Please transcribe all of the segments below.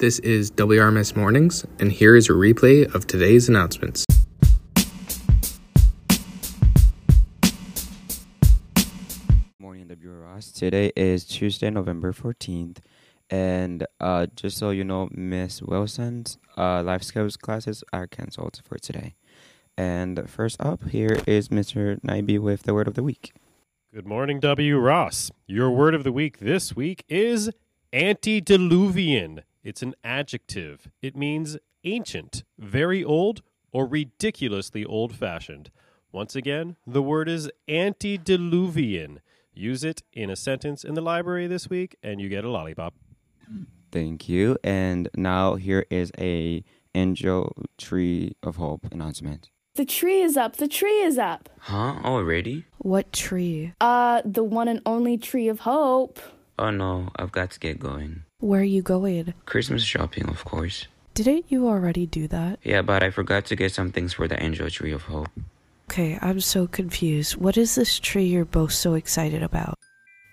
This is WRMS Mornings, and here is a replay of today's announcements. Morning, WROS. Today is Tuesday, November 14th. And uh, just so you know, Miss Wilson's uh, life skills classes are canceled for today. And first up here is Mr. Naibi with the word of the week. Good morning, W. Ross. Your word of the week this week is antediluvian. It's an adjective. It means ancient, very old, or ridiculously old fashioned. Once again, the word is antediluvian. Use it in a sentence in the library this week, and you get a lollipop. Thank you. And now here is a angel tree of hope announcement. The tree is up. The tree is up. Huh? Already? What tree? Uh, the one and only tree of hope. Oh no, I've got to get going. Where are you going? Christmas shopping, of course. Didn't you already do that? Yeah, but I forgot to get some things for the Angel Tree of Hope. Okay, I'm so confused. What is this tree you're both so excited about?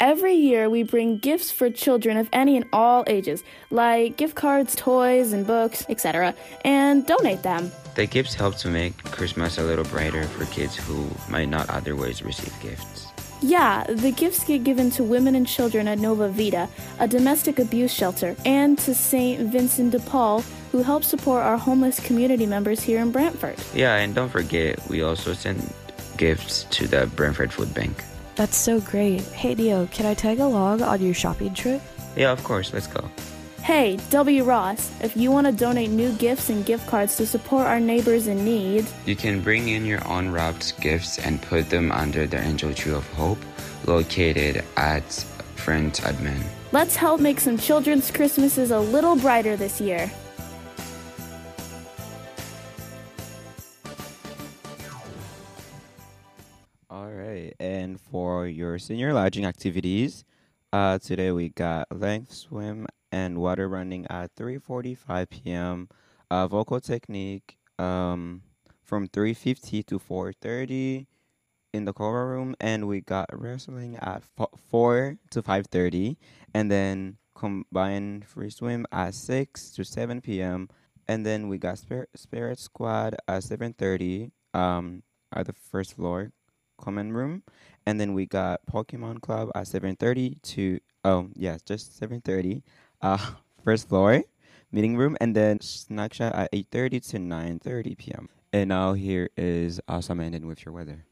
Every year, we bring gifts for children of any and all ages, like gift cards, toys, and books, etc., and donate them. The gifts help to make Christmas a little brighter for kids who might not otherwise receive gifts. Yeah, the gifts get given to women and children at Nova Vita, a domestic abuse shelter, and to St. Vincent de Paul, who helps support our homeless community members here in Brantford. Yeah, and don't forget, we also send gifts to the Brantford Food Bank. That's so great. Hey Neo, can I tag along on your shopping trip? Yeah, of course, let's go. Hey, W. Ross, if you want to donate new gifts and gift cards to support our neighbors in need, You can bring in your unwrapped gifts and put them under the Angel Tree of Hope, located at Friends Admin. let's help make some children's Christmases a little brighter this year. All right. And for your senior lodging activities, uh, today we got length swim and water running at 3:45 p.m. Uh, vocal technique um, from 3:50 to 4:30 in the choral room, and we got wrestling at fo- 4 to 5:30, and then combined free swim at 6 to 7 p.m. And then we got spirit, spirit squad at 7:30 um, at the first floor common room and then we got pokemon club at 7.30 to oh yeah just 7.30 uh first floor meeting room and then snack chat at 8.30 to 9.30 p.m and now here is awesome ending with your weather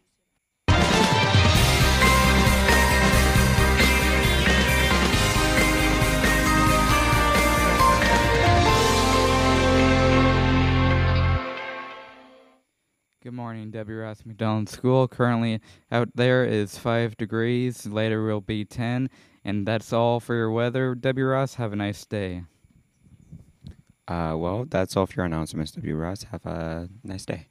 Good morning, W. Ross Macdonald School. Currently out there is 5 degrees. Later will be 10. And that's all for your weather. W. Ross, have a nice day. uh well that's all for your announcements w ross have a nice day